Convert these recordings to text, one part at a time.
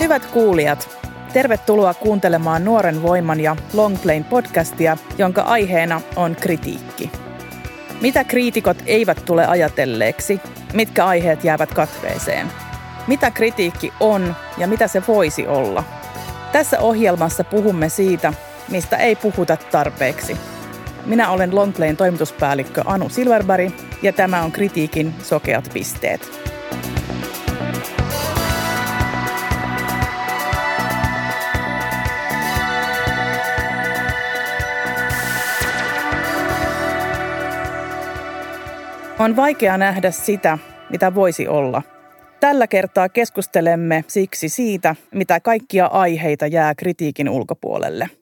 Hyvät kuulijat, tervetuloa kuuntelemaan Nuoren voiman ja Longplayn podcastia, jonka aiheena on kritiikki. Mitä kriitikot eivät tule ajatelleeksi, mitkä aiheet jäävät katveeseen? Mitä kritiikki on ja mitä se voisi olla? Tässä ohjelmassa puhumme siitä, mistä ei puhuta tarpeeksi. Minä olen Longplayn toimituspäällikkö Anu Silverberg ja tämä on kritiikin sokeat pisteet. On vaikea nähdä sitä, mitä voisi olla. Tällä kertaa keskustelemme siksi siitä, mitä kaikkia aiheita jää kritiikin ulkopuolelle.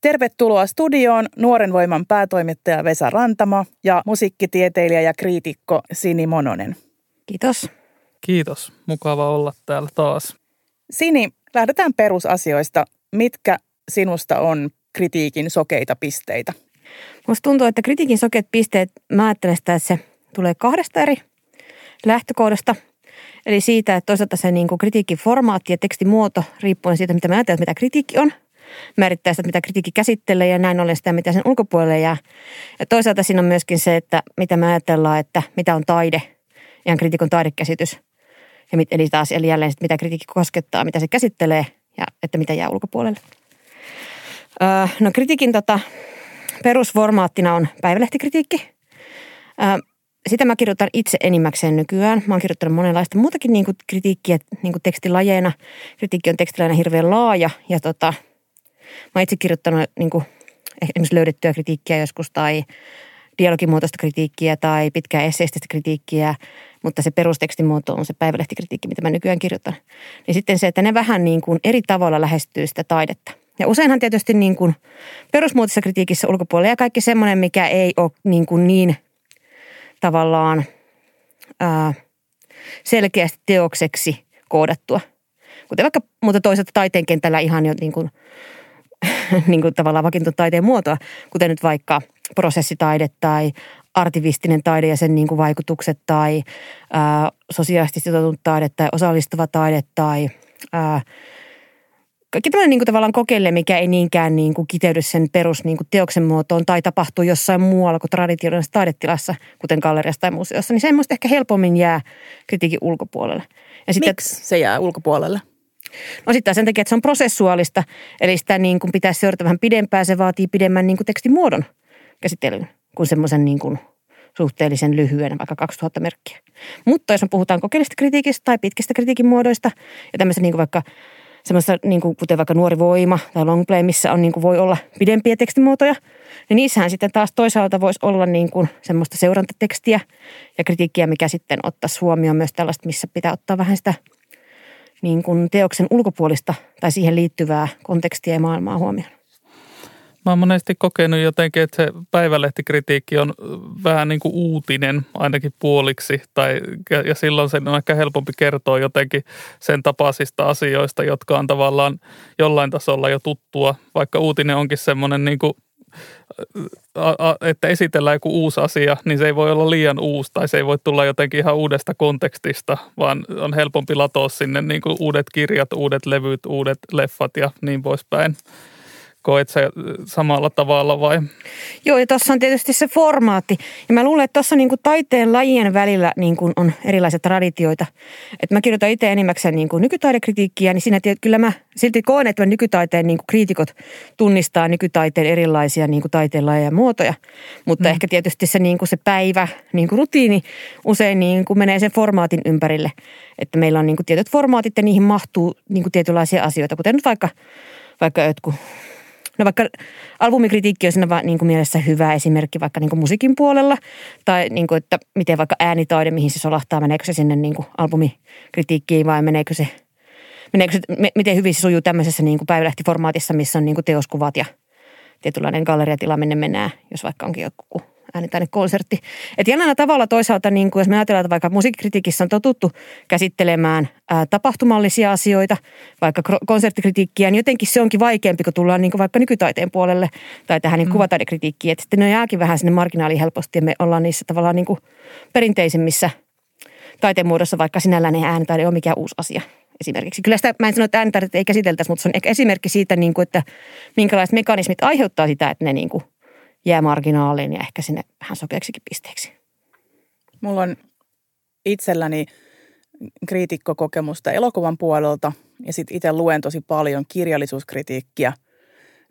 Tervetuloa studioon Nuoren voiman päätoimittaja Vesa Rantamo ja musiikkitieteilijä ja kriitikko Sini Mononen. Kiitos. Kiitos. Mukava olla täällä taas. Sini, lähdetään perusasioista. Mitkä sinusta on kritiikin sokeita pisteitä? Musta tuntuu, että kritiikin sokeat pisteet, mä ajattelen sitä, että se tulee kahdesta eri lähtökohdasta. Eli siitä, että toisaalta se niin kuin kritiikin formaatti ja tekstimuoto, riippuen siitä, mitä mä ajattelen, mitä kritiikki on, määrittää sitä, mitä kritiikki käsittelee ja näin ollen sitä, mitä sen ulkopuolelle jää. Ja toisaalta siinä on myöskin se, että mitä me ajatellaan, että mitä on taide, ihan kritikon taidekäsitys. Ja mit, eli taas eli jälleen, mitä kritiikki koskettaa, mitä se käsittelee ja että mitä jää ulkopuolelle. Öö, no kritiikin tota, perusformaattina on päivälehtikritiikki. Öö, sitä mä kirjoitan itse enimmäkseen nykyään. Mä oon kirjoittanut monenlaista muutakin niin kuin kritiikkiä niin kuin tekstilajeina. Kritiikki on tekstilajeina hirveän laaja ja tota, mä itse kirjoittanut niin kuin, esimerkiksi löydettyä kritiikkiä joskus tai dialogimuotoista kritiikkiä tai pitkää esseististä kritiikkiä, mutta se perustekstimuoto on se päivälehtikritiikki, mitä mä nykyään kirjoitan. Niin sitten se, että ne vähän niin kuin eri tavalla lähestyy sitä taidetta. Ja useinhan tietysti niin kuin perusmuotoisessa kritiikissä ulkopuolella ja kaikki semmoinen, mikä ei ole niin, kuin niin – tavallaan ää, selkeästi teokseksi koodattua. Kuten vaikka, mutta toisaalta taiteen kentällä ihan jo niin kuin, niin kuin tavallaan vakiintunut taiteen muotoa, kuten nyt vaikka prosessitaide tai artivistinen taide ja sen niin kuin vaikutukset tai ää, sosiaalisesti sitoutunut taide tai osallistava taide tai ää, kaikki tämmöinen niin kuin tavallaan kokeille, mikä ei niinkään niin kuin kiteydy sen perus niin kuin teoksen muotoon tai tapahtuu jossain muualla kuin traditionaalisessa taidetilassa, kuten galleriassa tai museossa, niin semmoista ehkä helpommin jää kritiikin ulkopuolelle. Ja sitten, Miksi se jää ulkopuolelle? No sitten sen takia, että se on prosessuaalista, eli sitä niin kuin pitäisi seurata vähän pidempään, se vaatii pidemmän niin kuin tekstimuodon käsittelyn kuin semmoisen niin kuin suhteellisen lyhyen, vaikka 2000 merkkiä. Mutta jos me puhutaan kokeellisesta kritiikistä tai pitkistä kritiikin muodoista ja tämmöistä niin kuin vaikka semmoista, niin kuin, kuten vaikka Nuori voima tai Longplay, missä on, niin kuin, voi olla pidempiä tekstimuotoja, niin niissähän sitten taas toisaalta voisi olla niin kuin, semmoista seurantatekstiä ja kritiikkiä, mikä sitten ottaisi huomioon myös tällaista, missä pitää ottaa vähän sitä niin kuin teoksen ulkopuolista tai siihen liittyvää kontekstia ja maailmaa huomioon. Mä oon monesti kokenut jotenkin, että se päivälehtikritiikki on vähän niin kuin uutinen ainakin puoliksi. Tai, ja silloin sen on ehkä helpompi kertoa jotenkin sen tapaisista asioista, jotka on tavallaan jollain tasolla jo tuttua. Vaikka uutinen onkin semmoinen niin kuin että esitellään joku uusi asia, niin se ei voi olla liian uusi tai se ei voi tulla jotenkin ihan uudesta kontekstista, vaan on helpompi latoa sinne niin kuin uudet kirjat, uudet levyt, uudet leffat ja niin poispäin. Koet se samalla tavalla vai? Joo, ja tuossa on tietysti se formaatti. Ja mä luulen, että tuossa niinku taiteen lajien välillä niinku on erilaiset traditioita. Et mä kirjoitan itse enimmäkseen niinku nykytaidekritiikkiä, niin siinä tiedät, kyllä mä silti koen, että nykytaiteen niinku kriitikot tunnistaa nykytaiteen erilaisia niinku taiteen lajeja ja muotoja. Mutta mm. ehkä tietysti se, niinku se päivä, niinku rutiini usein niinku menee sen formaatin ympärille. Että meillä on niinku tietyt formaatit ja niihin mahtuu niinku tietynlaisia asioita, kuten nyt vaikka, vaikka jotkut No vaikka albumikritiikki on siinä niin kuin mielessä hyvä esimerkki vaikka niin kuin musiikin puolella, tai niin kuin, että miten vaikka äänitaide, mihin se solahtaa, meneekö se sinne niin kuin albumikritiikkiin vai meneekö se, meneekö se, miten hyvin se sujuu tämmöisessä niin kuin päivälehtiformaatissa, missä on niin kuin teoskuvat ja tietynlainen galleriatila, minne mennään, jos vaikka onkin joku äänitaidekonsertti. Että jännällä tavalla toisaalta, niin kuin jos me ajatellaan, että vaikka musiikkikritiikissä on totuttu käsittelemään ää, tapahtumallisia asioita, vaikka konserttikritiikkiä, niin jotenkin se onkin vaikeampi, kun tullaan niin kuin vaikka nykytaiteen puolelle tai tähän niin mm. kuvataidekritiikkiin. Että sitten ne jääkin vähän sinne marginaaliin helposti ja me ollaan niissä tavallaan niin kuin perinteisemmissä taiteen muodossa, vaikka sinällään ei äänitaide ole mikään uusi asia esimerkiksi. Kyllä sitä, mä en sano, että äänitaidetta ei käsiteltäisi, mutta se on esimerkki siitä, niin kuin, että minkälaiset mekanismit aiheuttaa sitä, että ne niin kuin jää marginaaliin ja ehkä sinne vähän sokeaksikin pisteeksi. Mulla on itselläni kriitikkokokemusta elokuvan puolelta ja sitten itse luen tosi paljon kirjallisuuskritiikkiä.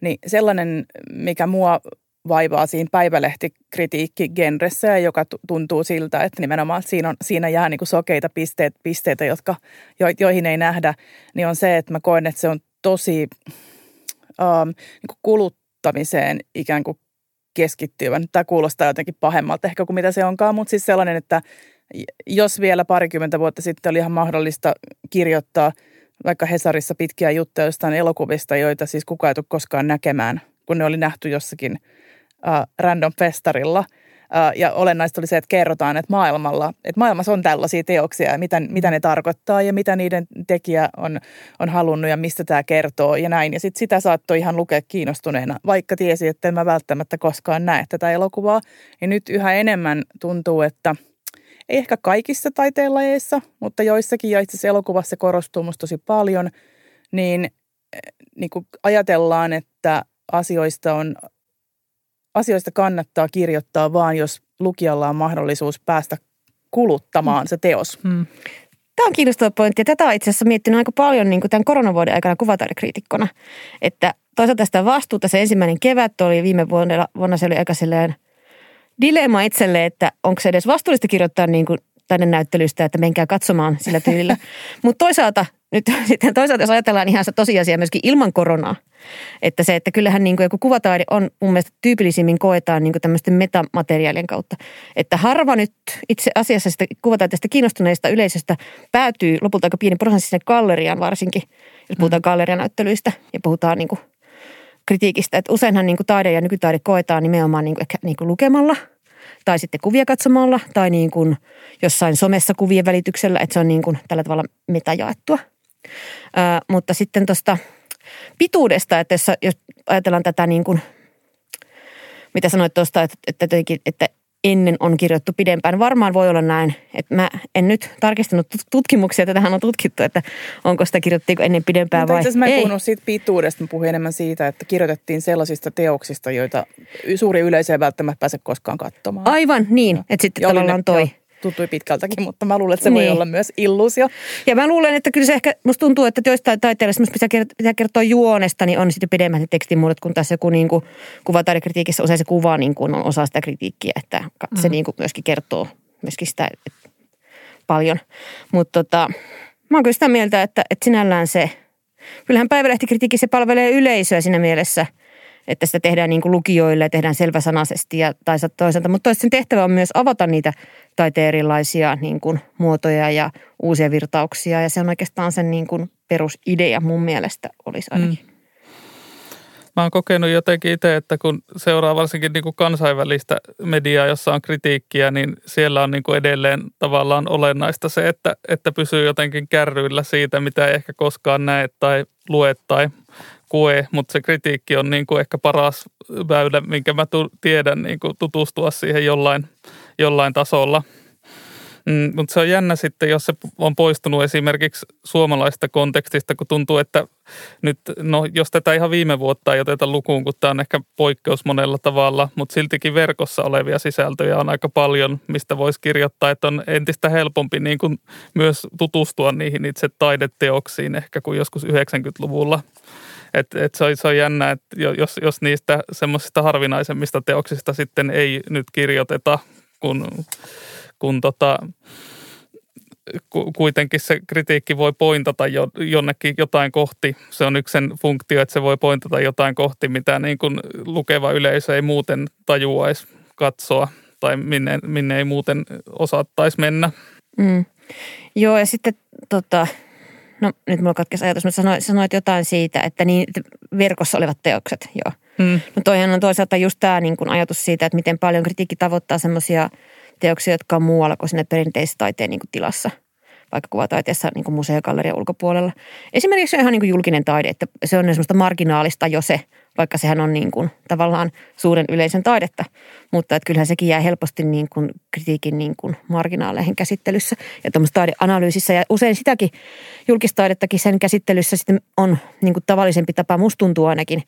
Niin sellainen, mikä mua vaivaa siinä päivälehtikritiikki genressä, joka tuntuu siltä, että nimenomaan siinä, on, siinä jää niin kuin sokeita pisteet, pisteitä, jotka, jo, joihin ei nähdä, niin on se, että mä koen, että se on tosi um, niin kuluttamiseen ikään kuin keskittyvän. Tämä kuulostaa jotenkin pahemmalta ehkä kuin mitä se onkaan, mutta siis sellainen, että jos vielä parikymmentä vuotta sitten oli ihan mahdollista kirjoittaa vaikka Hesarissa pitkiä juttuja jostain elokuvista, joita siis kukaan ei tule koskaan näkemään, kun ne oli nähty jossakin äh, random festarilla. Ja olennaista oli se, että kerrotaan, että maailmalla, että maailmassa on tällaisia teoksia ja mitä, mitä ne tarkoittaa ja mitä niiden tekijä on, on halunnut ja mistä tämä kertoo ja näin. Ja sitten sitä saattoi ihan lukea kiinnostuneena, vaikka tiesi, että en mä välttämättä koskaan näe tätä elokuvaa. Ja nyt yhä enemmän tuntuu, että ei ehkä kaikissa taiteenlajeissa, mutta joissakin ja itse asiassa elokuvassa korostuu musta tosi paljon, niin, eh, niin ajatellaan, että asioista on asioista kannattaa kirjoittaa vaan, jos lukijalla on mahdollisuus päästä kuluttamaan mm. se teos. Mm. Tämä on kiinnostava pointti ja tätä on itse asiassa miettinyt aika paljon niin kuin tämän koronavuoden aikana kuvataidekriitikkona. Että toisaalta sitä vastuuta se ensimmäinen kevät oli viime vuonna, vuonna se oli aika sellainen dilemma itselle, että onko se edes vastuullista kirjoittaa niin kuin tänne näyttelystä, että menkää katsomaan sillä tyylillä. Mutta toisaalta nyt sitten toisaalta jos ajatellaan ihan se tosiasia myöskin ilman koronaa, että se, että kyllähän niin kuin joku kuvataide on mun mielestä tyypillisimmin koetaan niin kuin tämmöisten metamateriaalien kautta. Että harva nyt itse asiassa sitä kuvataiteesta kiinnostuneista yleisöstä päätyy lopulta aika pieni prosentti sinne galleriaan varsinkin, jos puhutaan mm. gallerianäyttelyistä ja puhutaan niin kuin kritiikistä. Että useinhan niin kuin taide ja nykytaide koetaan nimenomaan niin kuin ehkä niin kuin lukemalla tai sitten kuvia katsomalla tai niin kuin jossain somessa kuvien välityksellä, että se on niin kuin tällä tavalla metajaettua – Ö, mutta sitten tuosta pituudesta, että jos, jos ajatellaan tätä niin kuin, mitä sanoit tuosta, että, että, että ennen on kirjoittu pidempään. Varmaan voi olla näin, että mä en nyt tarkistanut tutkimuksia, että tähän on tutkittu, että onko sitä kirjoittiinko ennen pidempään Mutta vai itse mä en puhunut siitä pituudesta, mä puhuin enemmän siitä, että kirjoitettiin sellaisista teoksista, joita suuri yleisö ei välttämättä pääse koskaan katsomaan. Aivan niin, että sitten tavallaan toi. Jo tuntui pitkältäkin, mutta mä luulen, että se niin. voi olla myös illuusio. Ja mä luulen, että kyllä se ehkä, musta tuntuu, että joistain taiteilijoista, kertoa, pitää kertoa juonesta, niin on sitten pidemmät ne tekstimuodot, kun tässä joku niin kuin, kuvataidekritiikissä usein se kuva niin kuin on osa sitä kritiikkiä, että se mm. niin kuin myöskin kertoo myöskin sitä että paljon. Mutta tota, mä oon kyllä sitä mieltä, että, että sinällään se, kyllähän päivälehtikritiikki se palvelee yleisöä siinä mielessä – että sitä tehdään niin kuin lukijoille ja tehdään selväsanaisesti ja toisaalta. Mutta toisaalta sen tehtävä on myös avata niitä taiteen erilaisia niin kuin muotoja ja uusia virtauksia ja se on oikeastaan sen niin kuin perusidea mun mielestä olisi ainakin. Mm. Mä oon kokenut jotenkin itse, että kun seuraa varsinkin niin kuin kansainvälistä mediaa, jossa on kritiikkiä, niin siellä on niin kuin edelleen tavallaan olennaista se, että, että pysyy jotenkin kärryillä siitä, mitä ei ehkä koskaan näe tai lue tai koe, mutta se kritiikki on niin kuin ehkä paras väylä, minkä mä tiedän niin kuin tutustua siihen jollain, jollain tasolla. Mm, mutta se on jännä sitten, jos se on poistunut esimerkiksi suomalaisesta kontekstista, kun tuntuu, että nyt, no jos tätä ihan viime vuotta ei oteta lukuun, kun tämä on ehkä poikkeus monella tavalla, mutta siltikin verkossa olevia sisältöjä on aika paljon, mistä voisi kirjoittaa, että on entistä helpompi niin kuin myös tutustua niihin itse taideteoksiin ehkä kuin joskus 90-luvulla. Et, et se, on, se on jännä, että jos, jos niistä semmoisista harvinaisemmista teoksista sitten ei nyt kirjoiteta, kun, kun tota, kuitenkin se kritiikki voi pointata jo, jonnekin jotain kohti. Se on yksi sen funktio, että se voi pointata jotain kohti, mitä niin kuin lukeva yleisö ei muuten tajuaisi katsoa tai minne, minne ei muuten osattaisi mennä. Mm. Joo, ja sitten tota, No nyt mulla katkesi ajatus, mutta sanoit, sanoit jotain siitä, että niin verkossa olevat teokset, joo. Mm. No toihan on toisaalta just tämä niin kuin ajatus siitä, että miten paljon kritiikki tavoittaa semmoisia teoksia, jotka on muualla kuin siinä perinteisessä taiteen niin tilassa – vaikka kuvataiteessa niin museogallerian ulkopuolella. Esimerkiksi se on ihan niin julkinen taide, että se on semmoista marginaalista jo se, vaikka sehän on niin kuin tavallaan suuren yleisön taidetta. Mutta että kyllähän sekin jää helposti niin kuin kritiikin niin kuin marginaaleihin käsittelyssä ja tuommoisessa taideanalyysissä. Ja usein sitäkin julkistaidettakin sen käsittelyssä sitten on niin kuin tavallisempi tapa, musta tuntuu ainakin,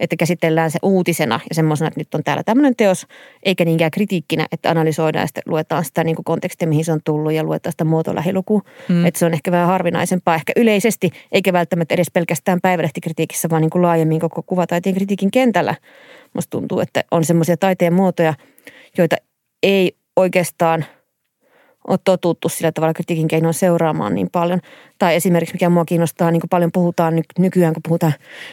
että käsitellään se uutisena ja semmoisena, että nyt on täällä tämmöinen teos, eikä niinkään kritiikkinä, että analysoidaan ja sitten luetaan sitä niin kuin kontekstia, mihin se on tullut ja luetaan sitä muotolähilukua. Mm. Että se on ehkä vähän harvinaisempaa, ehkä yleisesti, eikä välttämättä edes pelkästään päivälehtikritiikissä, vaan niin kuin laajemmin koko kuvataiteen kritiikin kentällä. Musta tuntuu, että on semmoisia taiteen muotoja, joita ei oikeastaan – ole totuttu sillä tavalla kritiikin keinoin seuraamaan niin paljon. Tai esimerkiksi, mikä mua kiinnostaa, niin kuin paljon puhutaan nykyään, kun puhutaan,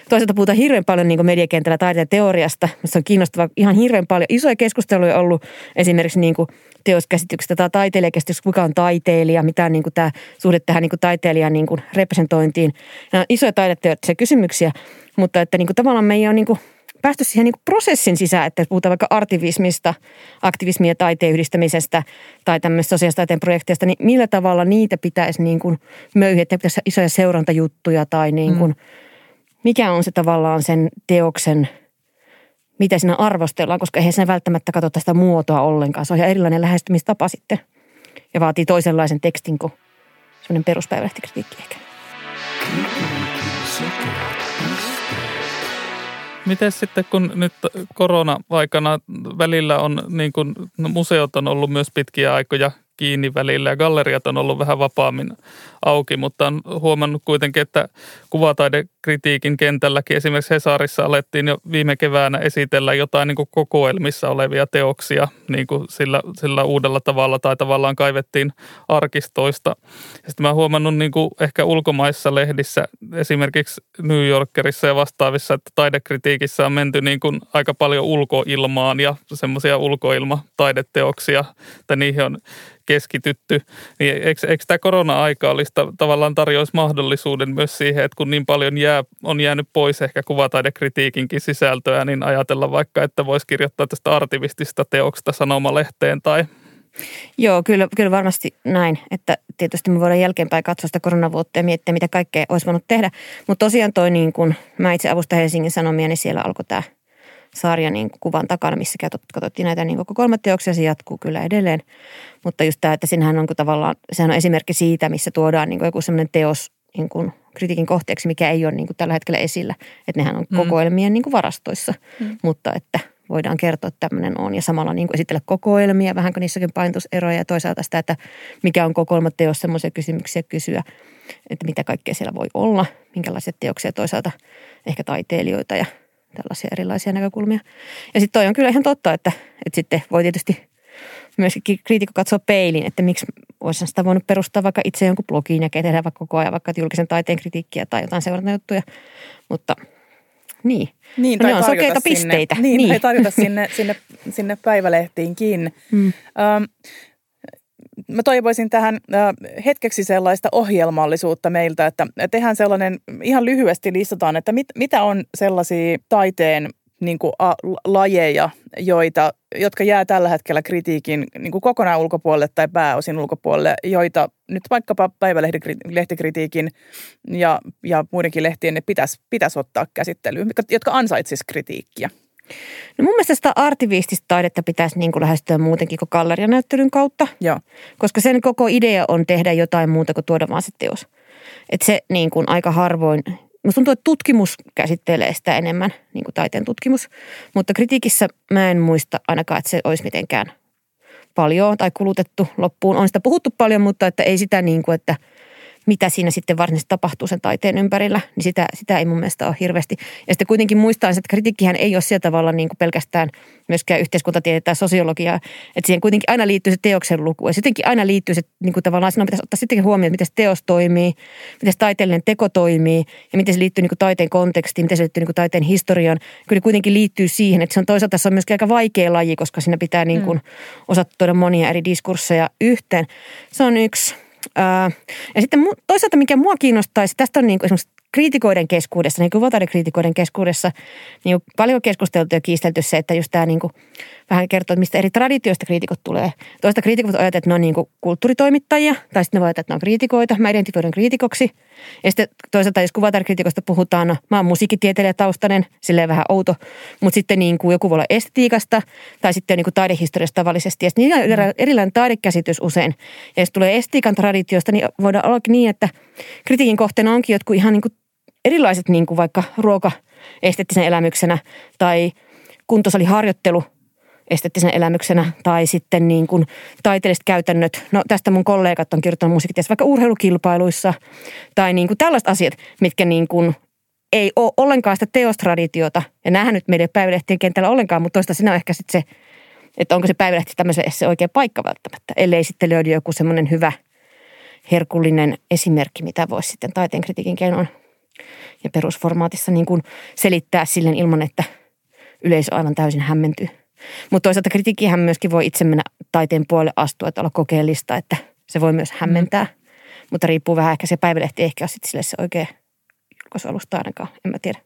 toisaalta puhutaan hirveän paljon niin mediakentällä taiteen teoriasta, missä on kiinnostavaa ihan hirveän paljon. Isoja keskusteluja ollut esimerkiksi niin kuin teoskäsityksestä tai taiteilijakäsityksestä, kuka on taiteilija, mitä niin kuin tämä suhde tähän niin kuin taiteilijan niin kuin representointiin. Nämä on isoja taideteoreettisia kysymyksiä, mutta että niin kuin tavallaan me ei ole niin kuin päästy siihen niin prosessin sisään, että puhutaan vaikka artivismista, aktivismia taiteen yhdistämisestä tai tämmöistä sosiaalista taiteen projekteista, niin millä tavalla niitä pitäisi niin kuin möyhiä, että pitäisi isoja seurantajuttuja tai niin kuin, mm. mikä on se tavallaan sen teoksen, mitä siinä arvostellaan, koska eihän siinä välttämättä katsota sitä muotoa ollenkaan. Se on ihan erilainen lähestymistapa sitten ja vaatii toisenlaisen tekstin kuin semmoinen peruspäivälehtikritiikki ehkä. Miten sitten, kun nyt korona-aikana välillä on, niin kuin no museot on ollut myös pitkiä aikoja kiinni välillä ja galleriat on ollut vähän vapaammin auki, mutta on huomannut kuitenkin, että kuvataide-kritiikin kentälläkin esimerkiksi Hesarissa alettiin jo viime keväänä esitellä jotain niin kuin kokoelmissa olevia teoksia niin kuin sillä, sillä uudella tavalla tai tavallaan kaivettiin arkistoista. Sitten mä huomannut niin kuin ehkä ulkomaissa lehdissä, esimerkiksi New Yorkerissa ja vastaavissa, että taidekritiikissä on menty niin kuin aika paljon ulkoilmaan ja semmoisia ulkoilmataideteoksia, että niihin on keskitytty, niin eikö, eikö tämä korona-aika olisi tavallaan tarjoisi mahdollisuuden myös siihen, että kun niin paljon jää, on jäänyt pois ehkä kuvataidekritiikinkin sisältöä, niin ajatella vaikka, että voisi kirjoittaa tästä artivistista teoksesta sanomalehteen tai Joo, kyllä, kyllä varmasti näin. Että tietysti me voidaan jälkeenpäin katsoa sitä koronavuotta ja miettiä, mitä kaikkea olisi voinut tehdä. Mutta tosiaan toi niin kun mä itse avustan Helsingin Sanomia, niin siellä alkoi tämä sarja niin kuvan takana, missä katsottiin näitä niin koko kolme teoksia, se jatkuu kyllä edelleen. Mutta just tämä, että sinähän on tavallaan, sehän on esimerkki siitä, missä tuodaan niin joku sellainen teos niin kuin kritiikin kohteeksi, mikä ei ole niin kuin tällä hetkellä esillä. Että nehän on mm. kokoelmien niin kuin varastoissa, mm. mutta että voidaan kertoa, että tämmöinen on. Ja samalla niin kuin esitellä kokoelmia, vähän kuin niissäkin painotuseroja ja toisaalta sitä, että mikä on kokoelmateos, semmoisia kysymyksiä kysyä, että mitä kaikkea siellä voi olla, minkälaisia teoksia toisaalta ehkä taiteilijoita ja tällaisia erilaisia näkökulmia. Ja sitten toi on kyllä ihan totta, että, että sitten voi tietysti myöskin kriitikko katsoa peiliin, että miksi olisi sitä voinut perustaa vaikka itse jonkun blogiin ja tehdä vaikka koko ajan vaikka julkisen taiteen kritiikkiä tai jotain seurantajuttuja. Mutta niin, niin no, ne on sokeita sinne, pisteitä. Niin, niin. tai tarjota sinne, sinne, sinne päivälehtiinkin. Hmm. Ähm, mä toivoisin tähän äh, hetkeksi sellaista ohjelmallisuutta meiltä, että tehdään sellainen, ihan lyhyesti listataan, että mit, mitä on sellaisia taiteen niin kuin, a, lajeja, joita, jotka jää tällä hetkellä kritiikin niin kuin kokonaan ulkopuolelle tai pääosin ulkopuolelle, joita nyt vaikkapa päivälehtikritiikin ja, ja muidenkin lehtien ne pitäisi, pitäisi ottaa käsittelyyn, jotka ansaitsisivat kritiikkiä. No mun mielestä sitä artivistista taidetta pitäisi niin kuin lähestyä muutenkin kuin gallerianäyttelyn kautta. Joo. Koska sen koko idea on tehdä jotain muuta kuin tuoda vaan se teos. Että se niin kuin aika harvoin, musta tuntuu, että tutkimus käsittelee sitä enemmän, niin kuin taiteen tutkimus. Mutta kritiikissä mä en muista ainakaan, että se olisi mitenkään paljon tai kulutettu loppuun. On sitä puhuttu paljon, mutta että ei sitä niin kuin, että – mitä siinä sitten varsinaisesti tapahtuu sen taiteen ympärillä, niin sitä, sitä ei mun mielestä ole hirveästi. Ja sitten kuitenkin muistaa, että kritiikkihän ei ole sillä tavalla niin kuin pelkästään myöskään yhteiskuntatiede tai sosiologia, että siihen kuitenkin aina liittyy se teoksen luku. Ja sittenkin aina liittyy se niin kuin tavallaan, sinun pitäisi ottaa sittenkin huomioon, miten se teos toimii, miten se taiteellinen teko toimii ja miten se liittyy niin kuin taiteen kontekstiin, miten se liittyy niin kuin taiteen historiaan. Kyllä kuitenkin liittyy siihen, että se on toisaalta se on myöskin aika vaikea laji, koska siinä pitää niin kuin mm. osata tuoda monia eri diskursseja yhteen. Se on yksi – ja sitten toisaalta mikä mua kiinnostaisi, tästä on niin kuin esimerkiksi kriitikoiden keskuudessa, niin kuin kriitikoiden keskuudessa, niin on paljon keskusteltu ja kiistelty se, että just tämä niin kuin vähän kertoo, että mistä eri traditioista kriitikot tulee. Toista kriitikot ajatellaan, että ne on niin kuin kulttuuritoimittajia, tai sitten ne voi ajatella, että ne on kriitikoita. Mä identifioidun kriitikoksi. Ja sitten toisaalta, jos kriitikosta puhutaan, no, mä oon musiikkitieteilijä taustainen, silleen vähän outo, mutta sitten niin kuin joku voi olla estetiikasta tai sitten niin kuin taidehistoriasta tavallisesti. Ja niillä on erilainen taidekäsitys usein. Ja jos tulee estetiikan traditiosta, niin voidaan olla niin, että kritiikin kohteena onkin jotkut ihan niin kuin erilaiset niin kuin vaikka ruoka esteettisen elämyksenä tai kuntosaliharjoittelu esteettisen elämyksenä tai sitten niin kuin taiteelliset käytännöt. No tästä mun kollegat on kirjoittanut musiikkitieteessä vaikka urheilukilpailuissa tai niin kuin tällaiset asiat, mitkä niin kuin ei ole ollenkaan sitä teostraditiota. Ja näähän nyt meidän päivälehtien kentällä ollenkaan, mutta toista siinä on ehkä sitten se, että onko se päivälehti tämmöisen se oikea paikka välttämättä, ellei sitten löydy joku semmoinen hyvä herkullinen esimerkki, mitä voisi sitten taiteen kritiikin keinoin ja perusformaatissa niin kuin selittää silleen ilman, että yleisö aivan täysin hämmentyy. Mutta toisaalta kritiikkihän myöskin voi itse mennä taiteen puolelle astua, että olla kokeellista, että se voi myös hämmentää. Mm. Mutta riippuu vähän ehkä se päivälehti, ehkä ole sitten sille se oikea julkaisualusta ainakaan. En mä tiedä,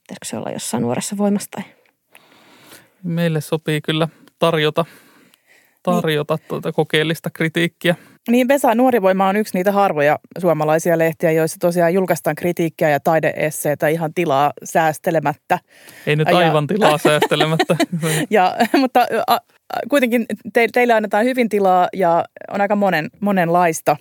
pitäisikö se olla jossain nuoressa voimassa tai... Meille sopii kyllä tarjota tarjota niin. tuota kokeellista kritiikkiä. Niin Vesa Nuorivoima on yksi niitä harvoja suomalaisia lehtiä, joissa tosiaan julkaistaan kritiikkiä ja taideesseitä ihan tilaa säästelemättä. Ei nyt aivan ja, tilaa säästelemättä. ja, mutta a, kuitenkin te, teille annetaan hyvin tilaa ja on aika monen, monenlaista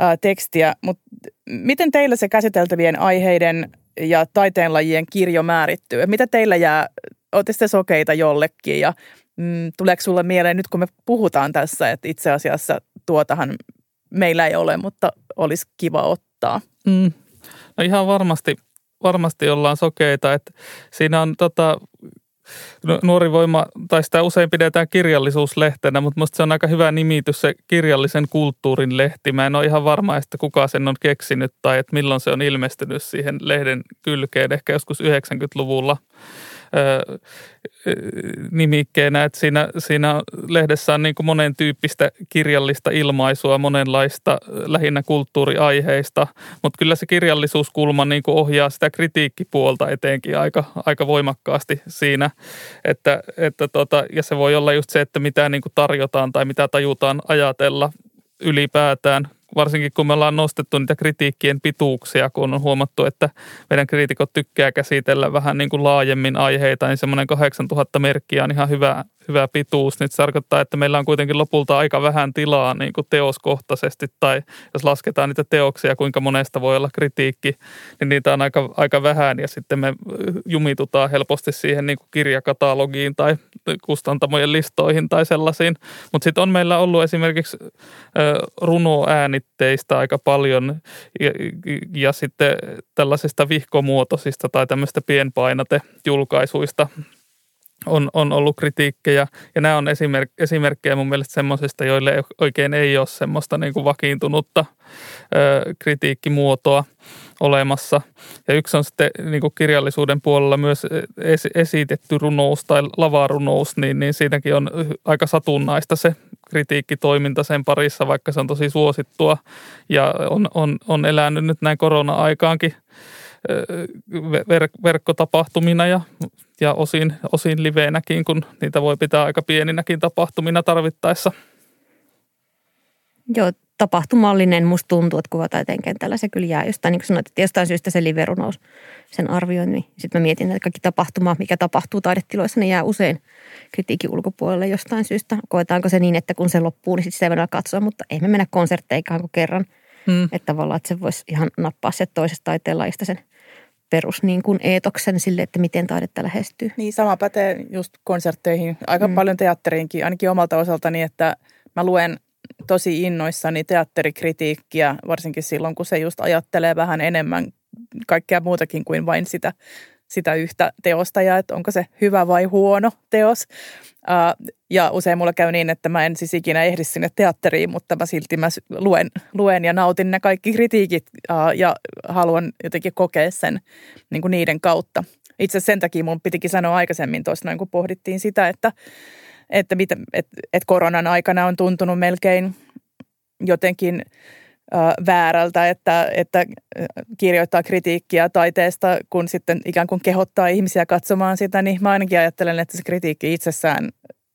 ä, tekstiä. Mutta miten teillä se käsiteltävien aiheiden ja taiteenlajien kirjo määrittyy? Mitä teillä jää, olette sokeita jollekin ja Mm, tuleeko sulle mieleen nyt, kun me puhutaan tässä, että itse asiassa tuotahan meillä ei ole, mutta olisi kiva ottaa? Mm. No ihan varmasti, varmasti ollaan sokeita. Että siinä on tota, nuori voima, tai sitä usein pidetään kirjallisuuslehtenä, mutta minusta se on aika hyvä nimitys se kirjallisen kulttuurin lehti. Mä en ole ihan varma, että kuka sen on keksinyt tai että milloin se on ilmestynyt siihen lehden kylkeen, ehkä joskus 90-luvulla nimikkeenä, että siinä, siinä lehdessä on niin kuin monen tyyppistä kirjallista ilmaisua, monenlaista lähinnä kulttuuriaiheista, mutta kyllä se kirjallisuuskulma niin kuin ohjaa sitä kritiikkipuolta eteenkin aika, aika voimakkaasti siinä, että, että tota, ja se voi olla just se, että mitä niin kuin tarjotaan tai mitä tajutaan ajatella ylipäätään varsinkin kun me ollaan nostettu niitä kritiikkien pituuksia, kun on huomattu, että meidän kriitikot tykkää käsitellä vähän niin kuin laajemmin aiheita, niin semmoinen 8000 merkkiä on ihan hyvä, hyvä pituus, niin se tarkoittaa, että meillä on kuitenkin lopulta aika vähän tilaa niin kuin teoskohtaisesti, tai jos lasketaan niitä teoksia, kuinka monesta voi olla kritiikki, niin niitä on aika, aika vähän, ja sitten me jumitutaan helposti siihen niin kuin kirjakatalogiin tai kustantamojen listoihin tai sellaisiin. Mutta sitten on meillä ollut esimerkiksi runoäänitteistä aika paljon, ja, ja sitten tällaisista vihkomuotoisista tai tämmöistä pienpainatejulkaisuista on, on ollut kritiikkejä. Ja nämä on esimerk, esimerkkejä mun mielestä semmoisista, joille oikein ei ole semmoista niin kuin vakiintunutta ö, kritiikkimuotoa olemassa. Ja yksi on sitten niin kuin kirjallisuuden puolella myös es, esitetty runous tai lavarunous, niin, niin siinäkin on aika satunnaista se kritiikkitoiminta sen parissa, vaikka se on tosi suosittua ja on, on, on elänyt nyt näin korona-aikaankin ver- verkkotapahtumina ja, ja osin, osin liveenäkin, kun niitä voi pitää aika pieninäkin tapahtumina tarvittaessa. Joo, tapahtumallinen musta tuntuu, että kuvataiteen kentällä se kyllä jää jostain, niin kuin sanoit, että jostain syystä se liverunous sen arvioin, niin sitten mä mietin, että kaikki tapahtuma, mikä tapahtuu taidetiloissa, ne jää usein kritiikin ulkopuolelle jostain syystä. Koetaanko se niin, että kun se loppuu, niin sitten sitä ei voida katsoa, mutta ei me mennä konsertteikaan kuin kerran. Hmm. Että tavallaan, että se voisi ihan nappaa se toisesta taiteenlajista sen perus niin kuin eetoksen sille, että miten taidetta lähestyy. Niin, sama pätee just konsertteihin, aika mm. paljon teatteriinkin, ainakin omalta osaltani, että mä luen tosi innoissani teatterikritiikkiä, varsinkin silloin, kun se just ajattelee vähän enemmän kaikkea muutakin kuin vain sitä, sitä yhtä teosta ja että onko se hyvä vai huono teos. Ja usein mulla käy niin, että mä en siis ikinä ehdi sinne teatteriin, mutta mä silti mä luen, luen ja nautin ne kaikki kritiikit ja haluan jotenkin kokea sen niin kuin niiden kautta. Itse sen takia mun pitikin sanoa aikaisemmin tuossa noin, kun pohdittiin sitä, että, että, mitä, että, että koronan aikana on tuntunut melkein jotenkin väärältä, että, että kirjoittaa kritiikkiä taiteesta, kun sitten ikään kuin kehottaa ihmisiä katsomaan sitä, niin mä ainakin ajattelen, että se kritiikki itsessään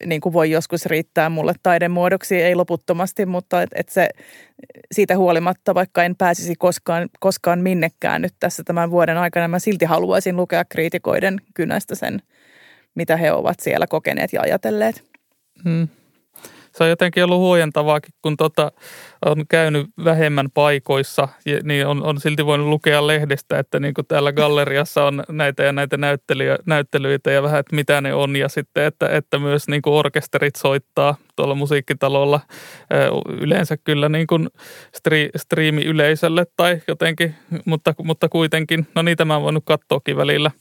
niin kuin voi joskus riittää mulle taidemuodoksi, ei loputtomasti, mutta et, et se siitä huolimatta, vaikka en pääsisi koskaan, koskaan minnekään nyt tässä tämän vuoden aikana, mä silti haluaisin lukea kriitikoiden kynästä sen, mitä he ovat siellä kokeneet ja ajatelleet. Hmm se on jotenkin ollut huojentavaakin, kun tota, on käynyt vähemmän paikoissa, niin on, on silti voinut lukea lehdestä, että niin kuin täällä galleriassa on näitä ja näitä näyttelyitä ja vähän, että mitä ne on. Ja sitten, että, että myös niin kuin orkesterit soittaa tuolla musiikkitalolla yleensä kyllä niin kuin stri, striimi-yleisölle tai jotenkin, mutta, mutta kuitenkin. No niitä mä oon voinut katsoakin välillä,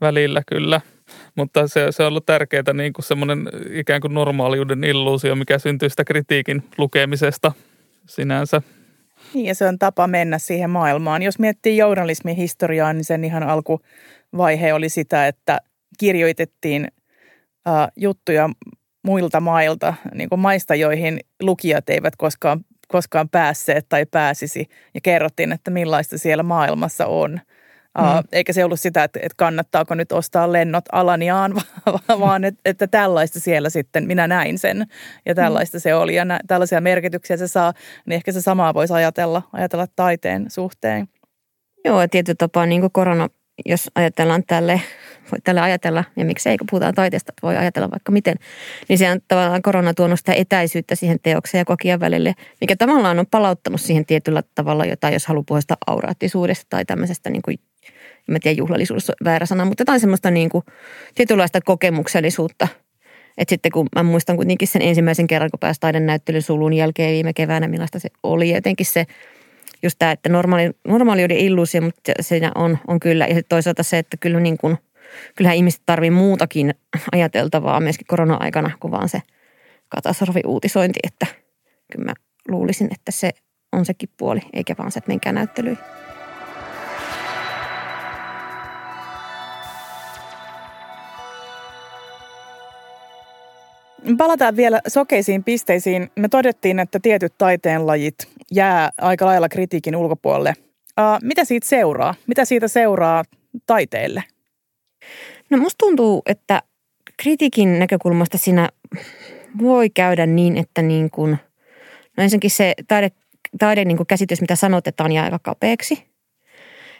välillä kyllä – mutta se, se on ollut tärkeää niin kuin semmoinen ikään kuin normaaliuden illuusio, mikä syntyy sitä kritiikin lukemisesta sinänsä. Niin ja se on tapa mennä siihen maailmaan. Jos miettii journalismin historiaa, niin sen ihan alkuvaihe oli sitä, että kirjoitettiin uh, juttuja muilta mailta, niin kuin maista, joihin lukijat eivät koskaan, koskaan päässeet tai pääsisi. Ja kerrottiin, että millaista siellä maailmassa on – Mm. eikä se ollut sitä, että, että kannattaako nyt ostaa lennot Alaniaan, vaan että, että tällaista siellä sitten, minä näin sen ja tällaista mm. se oli ja nä, tällaisia merkityksiä se saa, niin ehkä se samaa voisi ajatella, ajatella taiteen suhteen. Joo, ja tietyllä tapaa niin kuin korona, jos ajatellaan tälle, voi tälle ajatella, ja miksei kun puhutaan taiteesta, voi ajatella vaikka miten, niin se on tavallaan korona tuonut sitä etäisyyttä siihen teokseen ja kokijan välille, mikä tavallaan on palauttanut siihen tietyllä tavalla jotain, jos haluaa puhua sitä auraattisuudesta tai tämmöisestä niin kuin mä tiedän juhlallisuus on väärä sana, mutta jotain semmoista niin kuin tietynlaista kokemuksellisuutta. Että sitten kun mä muistan kuitenkin sen ensimmäisen kerran, kun pääsi näyttelyn sulun jälkeen viime keväänä, millaista se oli. Jotenkin se, just tämä, että normaali, normaaliuden illuusio, mutta siinä on, on kyllä. Ja toisaalta se, että kyllä niin kuin, kyllähän ihmiset tarvii muutakin ajateltavaa myöskin korona-aikana kuin vaan se katastrofi-uutisointi. Että kyllä mä luulisin, että se on sekin puoli, eikä vaan se, että menkää näyttelyihin. Palataan vielä sokeisiin pisteisiin. Me todettiin, että tietyt taiteenlajit jää aika lailla kritiikin ulkopuolelle. Uh, mitä siitä seuraa? Mitä siitä seuraa taiteelle? No musta tuntuu, että kritiikin näkökulmasta siinä voi käydä niin, että niin kuin, no ensinnäkin se taide, taide niin kuin käsitys, mitä sanotetaan, jää aika kapeaksi.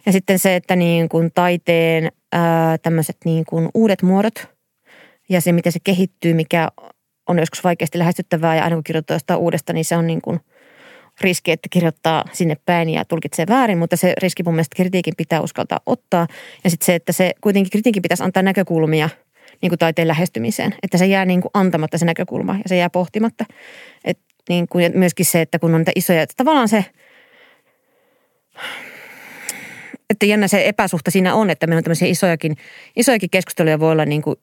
Ja sitten se, että niin kuin taiteen ää, tämmöiset niin kuin uudet muodot ja se, miten se kehittyy, mikä on joskus vaikeasti lähestyttävää ja aina kun kirjoittaa jostain uudesta, niin se on niin kuin riski, että kirjoittaa sinne päin ja tulkitsee väärin, mutta se riski mun mielestä kritiikin pitää uskaltaa ottaa. Ja sitten se, että se kuitenkin kritiikin pitäisi antaa näkökulmia niin kuin taiteen lähestymiseen, että se jää niin kuin antamatta se näkökulma ja se jää pohtimatta. Et niin kuin, ja myöskin se, että kun on niitä isoja, että tavallaan se, että jännä se epäsuhta siinä on, että meillä on tämmöisiä isojakin, isojakin keskusteluja voi olla niin kuin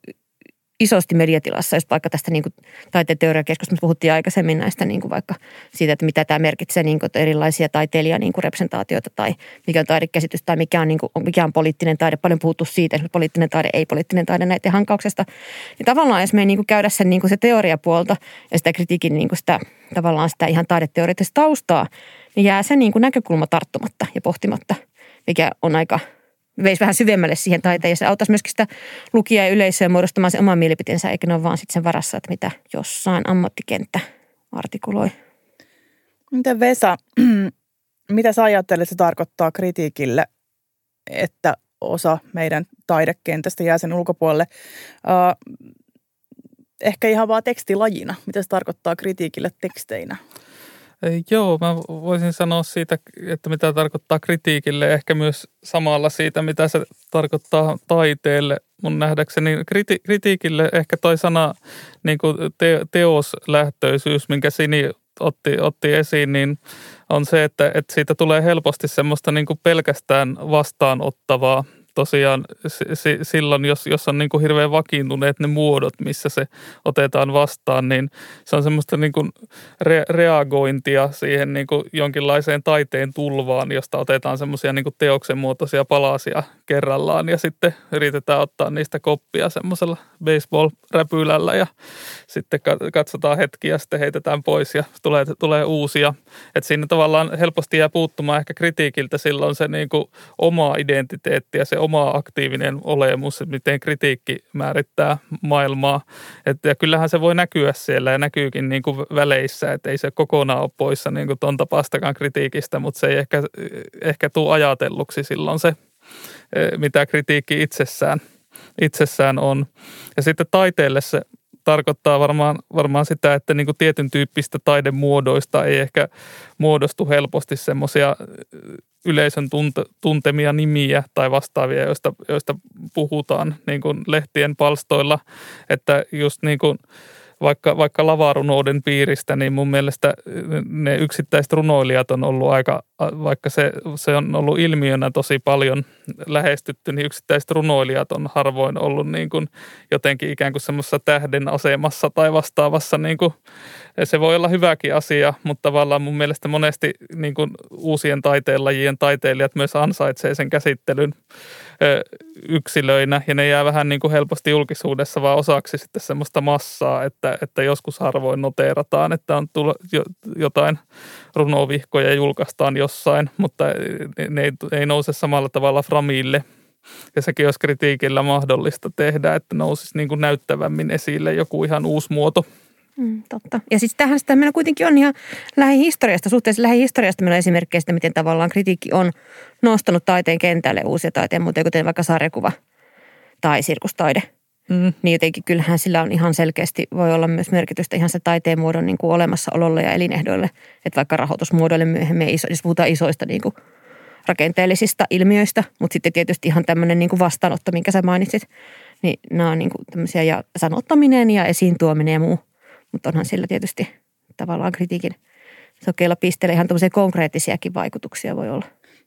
isosti mediatilassa, jos vaikka tästä niin kuin taiteen teoriakeskustelusta puhuttiin aikaisemmin näistä niin kuin vaikka siitä, että mitä tämä merkitsee niin kuin erilaisia taiteilija niin representaatioita tai mikä on taidekäsitys tai mikä on, niin kuin, mikä on poliittinen taide. Paljon puhuttu siitä, että poliittinen taide, ei poliittinen taide näiden hankauksesta. Niin tavallaan jos me ei niin kuin käydä sen niin kuin se teoriapuolta ja sitä kritiikin niin kuin sitä, tavallaan sitä ihan taideteoreettista taustaa, niin jää se niin kuin näkökulma tarttumatta ja pohtimatta, mikä on aika – veisi vähän syvemmälle siihen taiteen ja se auttaisi myöskin sitä lukijaa ja yleisöä muodostamaan se oman mielipiteensä, eikä ne ole vaan sitten sen varassa, että mitä jossain ammattikenttä artikuloi. Miten Vesa, mitä sä ajattelet, se tarkoittaa kritiikille, että osa meidän taidekentästä jää sen ulkopuolelle? Ehkä ihan vaan tekstilajina. Mitä se tarkoittaa kritiikille teksteinä? Joo, mä voisin sanoa siitä, että mitä tarkoittaa kritiikille, ehkä myös samalla siitä, mitä se tarkoittaa taiteelle. Mun nähdäkseni kriti- kritiikille ehkä toi sana niin kuin te- teoslähtöisyys, minkä Sini otti, otti esiin, niin on se, että, että siitä tulee helposti semmoista niin kuin pelkästään vastaanottavaa tosiaan silloin, jos, jos on niin kuin hirveän vakiintuneet ne muodot, missä se otetaan vastaan, niin se on semmoista niin kuin re- reagointia siihen niin kuin jonkinlaiseen taiteen tulvaan, josta otetaan semmoisia niin kuin teoksen muotoisia palasia kerrallaan ja sitten yritetään ottaa niistä koppia semmoisella baseball-räpylällä ja sitten katsotaan hetki ja sitten heitetään pois ja tulee, tulee uusia. Että siinä tavallaan helposti jää puuttumaan ehkä kritiikiltä silloin se niin kuin oma identiteetti ja se oma aktiivinen olemus, että miten kritiikki määrittää maailmaa. Et, ja kyllähän se voi näkyä siellä ja näkyykin niin kuin väleissä, että ei se kokonaan ole poissa niin kuin ton tapaastakaan kritiikistä, mutta se ei ehkä, ehkä tule ajatelluksi silloin se, e, mitä kritiikki itsessään, itsessään on. Ja sitten taiteelle se tarkoittaa varmaan, varmaan sitä, että niin kuin tietyn tyyppistä taidemuodoista ei ehkä muodostu helposti semmoisia yleisön tunte, tuntemia nimiä tai vastaavia, joista, joista puhutaan niin kuin lehtien palstoilla. Että just niin kuin – vaikka, vaikka lavarunouden piiristä, niin mun mielestä ne yksittäiset runoilijat on ollut aika, vaikka se, se on ollut ilmiönä tosi paljon lähestytty, niin yksittäiset runoilijat on harvoin ollut niin kuin jotenkin ikään kuin semmoisessa tähden asemassa tai vastaavassa. Niin kuin, se voi olla hyväkin asia, mutta tavallaan mun mielestä monesti niin kuin uusien taiteenlajien taiteilijat myös ansaitsee sen käsittelyn yksilöinä ja ne jää vähän niin kuin helposti julkisuudessa vaan osaksi sitten semmoista massaa, että, että joskus harvoin noteerataan, että on tullut jotain runovihkoja julkaistaan jossain, mutta ne ei, ei nouse samalla tavalla framille. Ja sekin olisi kritiikillä mahdollista tehdä, että nousisi niin kuin näyttävämmin esille joku ihan uusi muoto. Mm, totta. Ja siis tähän sitä meillä kuitenkin on ihan lähihistoriasta, suhteessa lähihistoriasta meillä on esimerkkejä miten tavallaan kritiikki on nostanut taiteen kentälle uusia taiteen muotoja, kuten vaikka sarjakuva tai sirkustaide. Mm. Niin jotenkin kyllähän sillä on ihan selkeästi, voi olla myös merkitystä ihan se taiteen muodon niin kuin olemassaololle ja elinehdoille. Että vaikka rahoitusmuodoille myöhemmin, iso, jos puhutaan isoista niin kuin rakenteellisista ilmiöistä, mutta sitten tietysti ihan tämmöinen niin kuin vastaanotto, minkä sä mainitsit, niin nämä on niin kuin tämmöisiä ja sanottaminen ja esiin tuominen ja muu – mutta onhan sillä tietysti tavallaan kritiikin sokeilla pisteellä ihan tämmöisiä konkreettisiakin vaikutuksia voi olla.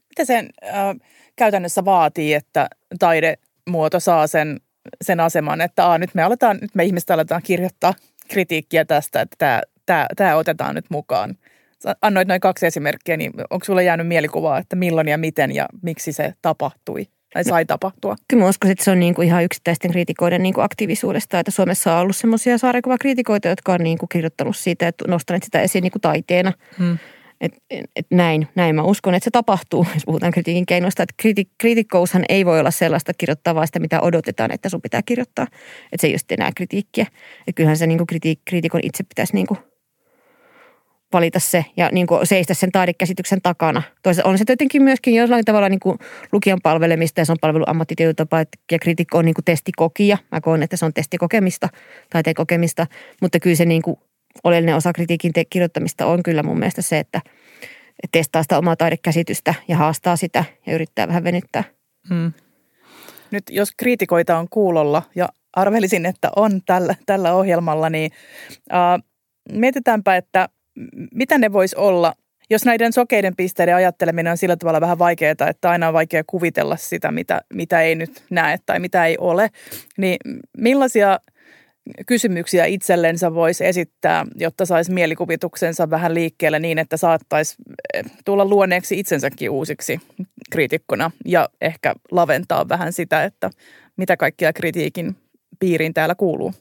Mitä sen äh, käytännössä vaatii, että taidemuoto saa sen, sen aseman, että aa, nyt me aletaan, nyt me ihmiset aletaan kirjoittaa kritiikkiä tästä, että tämä, tämä, tämä otetaan nyt mukaan. Annoit noin kaksi esimerkkiä, niin onko sulle jäänyt mielikuvaa, että milloin ja miten ja miksi se tapahtui? tai sai tapahtua? Kyllä mä uskon, että se on niin kuin ihan yksittäisten kriitikoiden niin kuin aktiivisuudesta, että Suomessa on ollut semmoisia sarjakuvakriitikoita, jotka on niin kuin kirjoittanut siitä, että nostaneet sitä esiin niin kuin taiteena. Hmm. Et, et näin, näin mä uskon, että se tapahtuu, jos puhutaan kritiikin keinoista. Että kriiti, kriitikkoushan ei voi olla sellaista kirjoittaa vaan sitä, mitä odotetaan, että sun pitää kirjoittaa. Että se ei just enää kritiikkiä. Että kyllähän se niin kuin kritiik, kriitikon itse pitäisi niin kuin valita se ja niin kuin seistä sen taidekäsityksen takana. Toisaalta on se tietenkin myöskin jollain tavalla niin kuin lukijan palvelemista ja se on palvelu ammattitietotapa ja kriitikko on niin kuin testikokija. Mä koen, että se on testikokemista, taiteen kokemista, mutta kyllä se niin kuin oleellinen osa kritiikin te- kirjoittamista on kyllä mun mielestä se, että testaa sitä omaa taidekäsitystä ja haastaa sitä ja yrittää vähän venyttää. Hmm. Nyt jos kriitikoita on kuulolla ja arvelisin, että on tällä, tällä ohjelmalla, niin äh, mietitäänpä, että mitä ne vois olla, jos näiden sokeiden pisteiden ajatteleminen on sillä tavalla vähän vaikeaa, että aina on vaikea kuvitella sitä, mitä, mitä ei nyt näe tai mitä ei ole, niin millaisia kysymyksiä itsellensä voisi esittää, jotta saisi mielikuvituksensa vähän liikkeelle niin, että saattaisi eh, tulla luonneeksi itsensäkin uusiksi kriitikkona ja ehkä laventaa vähän sitä, että mitä kaikkia kritiikin piiriin täällä kuuluu.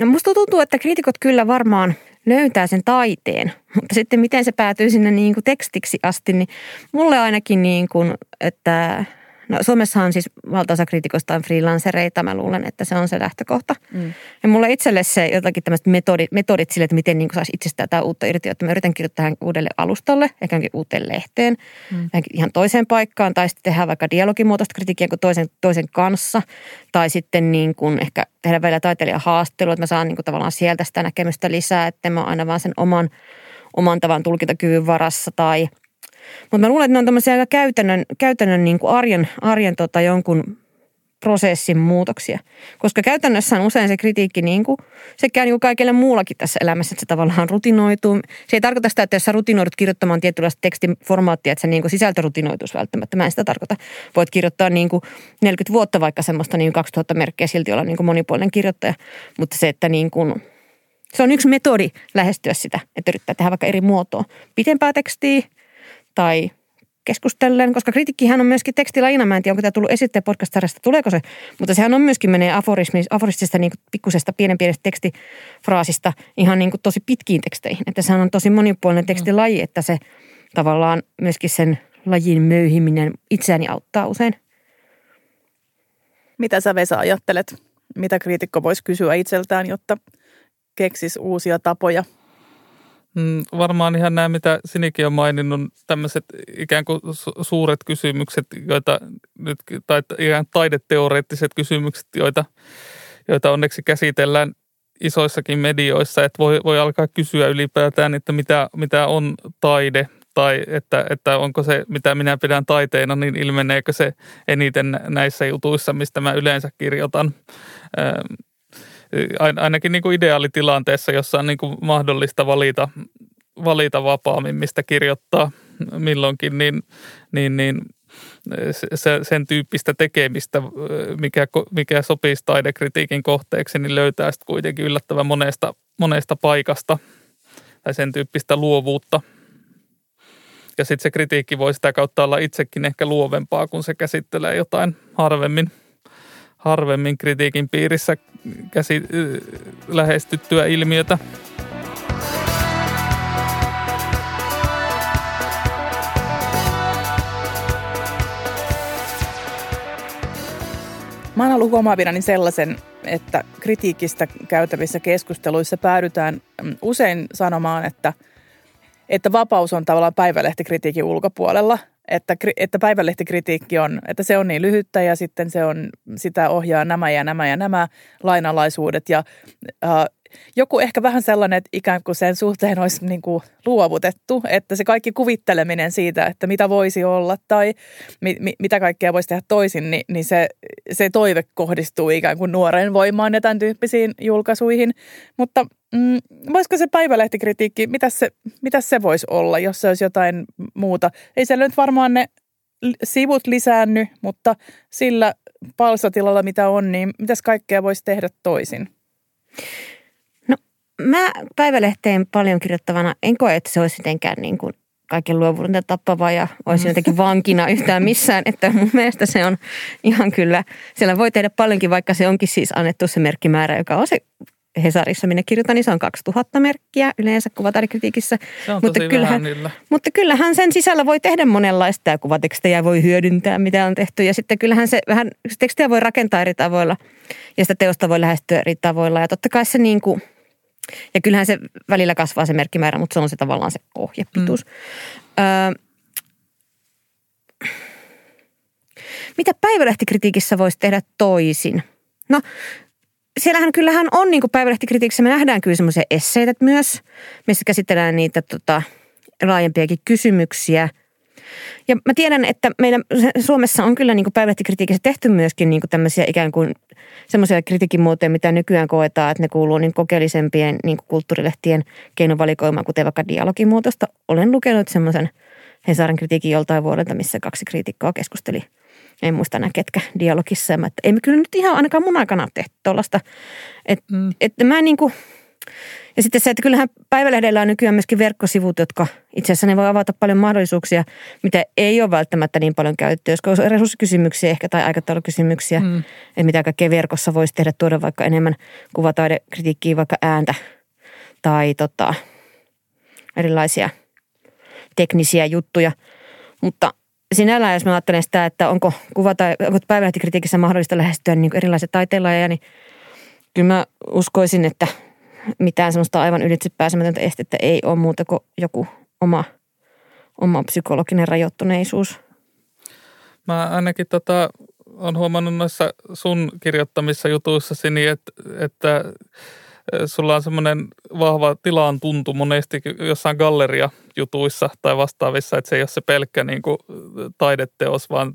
No musta tuntuu, että kriitikot kyllä varmaan löytää sen taiteen, mutta sitten miten se päätyy sinne niin kuin tekstiksi asti, niin mulle ainakin niin kuin, että No Suomessahan siis valtaosa kriitikoista on freelancereita, mä luulen, että se on se lähtökohta. Mm. Ja mulle itselle se jotakin tämmöiset metodit, metodit sille, että miten niin saisi itsestään tämä uutta irti, että mä yritän kirjoittaa uudelle alustalle, ehkä uuteen lehteen, mm. ihan toiseen paikkaan, tai sitten tehdä vaikka dialogimuotoista kritiikkiä kuin toisen, toisen kanssa, tai sitten niin kuin ehkä tehdä vielä taiteilijan haastelu, että mä saan niin kuin tavallaan sieltä sitä näkemystä lisää, että mä aina vaan sen oman, oman tavan tulkintakyvyn varassa, tai – mutta mä luulen, että ne on tämmöisiä aika käytännön, käytännön niin kuin arjen, arjen tota jonkun prosessin muutoksia. Koska käytännössä on usein se kritiikki niin kuin, se käy niin kuin kaikille muullakin tässä elämässä, että se tavallaan rutinoituu. Se ei tarkoita sitä, että jos sä rutinoidut kirjoittamaan tietynlaista tekstiformaattia, että se niin sisältö rutinoituisi välttämättä. Mä en sitä tarkoita. Voit kirjoittaa niin kuin 40 vuotta vaikka semmoista niin 2000 merkkiä silti olla niin kuin monipuolinen kirjoittaja. Mutta se, että niin kuin, se on yksi metodi lähestyä sitä, että yrittää tehdä vaikka eri muotoa. Pitempää tekstiä tai keskustellen, koska kritiikkihän on myöskin tekstilajina. Mä en tiedä, onko tämä tullut esitteen podcast tuleeko se, mutta sehän on myöskin menee aforistisesta niin pikkusesta pienen pienestä tekstifraasista ihan niin kuin tosi pitkiin teksteihin. Että sehän on tosi monipuolinen tekstilaji, että se tavallaan myöskin sen lajin möyhiminen itseäni auttaa usein. Mitä sä Vesa ajattelet? Mitä kriitikko voisi kysyä itseltään, jotta keksisi uusia tapoja Mm, varmaan ihan nämä, mitä Sinikin on maininnut, tämmöiset ikään kuin suuret kysymykset, joita nyt, tai ihan taideteoreettiset kysymykset, joita, joita onneksi käsitellään isoissakin medioissa, että voi, voi alkaa kysyä ylipäätään, että mitä, mitä on taide tai että, että onko se, mitä minä pidän taiteena, niin ilmeneekö se eniten näissä jutuissa, mistä mä yleensä kirjoitan ainakin niin kuin ideaalitilanteessa, jossa on niin kuin mahdollista valita, valita vapaammin, mistä kirjoittaa milloinkin, niin, niin, niin se, sen tyyppistä tekemistä, mikä, mikä sopisi taidekritiikin kohteeksi, niin löytää sitten kuitenkin yllättävän monesta, monesta paikasta tai sen tyyppistä luovuutta. Ja sitten se kritiikki voi sitä kautta olla itsekin ehkä luovempaa, kun se käsittelee jotain harvemmin – harvemmin kritiikin piirissä käsi, lähestyttyä ilmiötä. Mä oon ollut huomaavinani sellaisen, että kritiikistä käytävissä keskusteluissa päädytään mm, usein sanomaan, että, että vapaus on tavallaan päivälehtikritiikin ulkopuolella – että, että päivälehtikritiikki on, että se on niin lyhyttä ja sitten se on, sitä ohjaa nämä ja nämä ja nämä lainalaisuudet ja äh, joku ehkä vähän sellainen, että ikään kuin sen suhteen olisi niin kuin luovutettu, että se kaikki kuvitteleminen siitä, että mitä voisi olla tai mi, mi, mitä kaikkea voisi tehdä toisin, niin, niin se, se toive kohdistuu ikään kuin nuoren voimaan ja tämän tyyppisiin julkaisuihin. Mutta mm, voisiko se päivälehtikritiikki, mitä se, mitä se voisi olla, jos se olisi jotain muuta? Ei se nyt varmaan ne sivut lisäänny, mutta sillä palstatilalla mitä on, niin mitäs kaikkea voisi tehdä toisin? Mä päivälehteen paljon kirjoittavana en koe, että se olisi mitenkään niin kuin kaiken luovuuden tappava ja olisi jotenkin vankina yhtään missään. Että mun mielestä se on ihan kyllä, siellä voi tehdä paljonkin, vaikka se onkin siis annettu se merkkimäärä, joka on se Hesarissa minne kirjoitan, niin se on 2000 merkkiä yleensä kuvataitekritiikissä. Se on mutta kyllähän, mutta kyllähän sen sisällä voi tehdä monenlaista ja kuvatekstejä voi hyödyntää, mitä on tehty. Ja sitten kyllähän se vähän, tekstiä voi rakentaa eri tavoilla ja sitä teosta voi lähestyä eri tavoilla. Ja totta kai se niin kuin – ja kyllähän se välillä kasvaa se merkkimäärä, mutta se on se tavallaan se ohjepituus. Mm. Öö, mitä päivälehtikritiikissä voisi tehdä toisin? No, siellähän kyllähän on niin päivälehtikritiikissä, me nähdään kyllä semmoisia esseitä myös, missä käsitellään niitä tota, laajempiakin kysymyksiä – ja mä tiedän, että meillä Suomessa on kyllä niin päivälehtikritiikissä tehty myöskin niin kuin tämmöisiä ikään kuin semmoisia kritiikin muotoja, mitä nykyään koetaan, että ne kuuluu niin kokeellisempien niin kulttuurilehtien keinovalikoimaan, kuten vaikka dialogimuotoista. Olen lukenut semmoisen Hesarin kritiikin joltain vuodelta, missä kaksi kriitikkoa keskusteli en muista enää ketkä dialogissa. Että ei me kyllä nyt ihan ainakaan mun aikana tehty tuollaista. Että mm. et mä niin kuin, ja sitten se, että kyllähän päivälehdellä on nykyään myöskin verkkosivut, jotka itse asiassa ne voi avata paljon mahdollisuuksia, mitä ei ole välttämättä niin paljon käytetty. Josko on resurssikysymyksiä ehkä tai aikataulukysymyksiä, mm. että mitä kaikkea verkossa voisi tehdä, tuoda vaikka enemmän kuvataidekritiikkiä, vaikka ääntä tai tota, erilaisia teknisiä juttuja. Mutta sinällään, jos mä ajattelen sitä, että onko kuva- tai onko päivälehtikritiikissä mahdollista lähestyä niin erilaisia taiteenlajeja, niin kyllä mä uskoisin, että mitään semmoista aivan ylitsepääsemätöntä estettä ei ole muuta kuin joku oma, oma psykologinen rajoittuneisuus. Mä ainakin tota, on huomannut noissa sun kirjoittamissa jutuissasi, niin että, että sulla on semmoinen vahva tilaan tuntu monesti jossain galleria jutuissa tai vastaavissa, että se ei ole se pelkkä niin kuin taideteos, vaan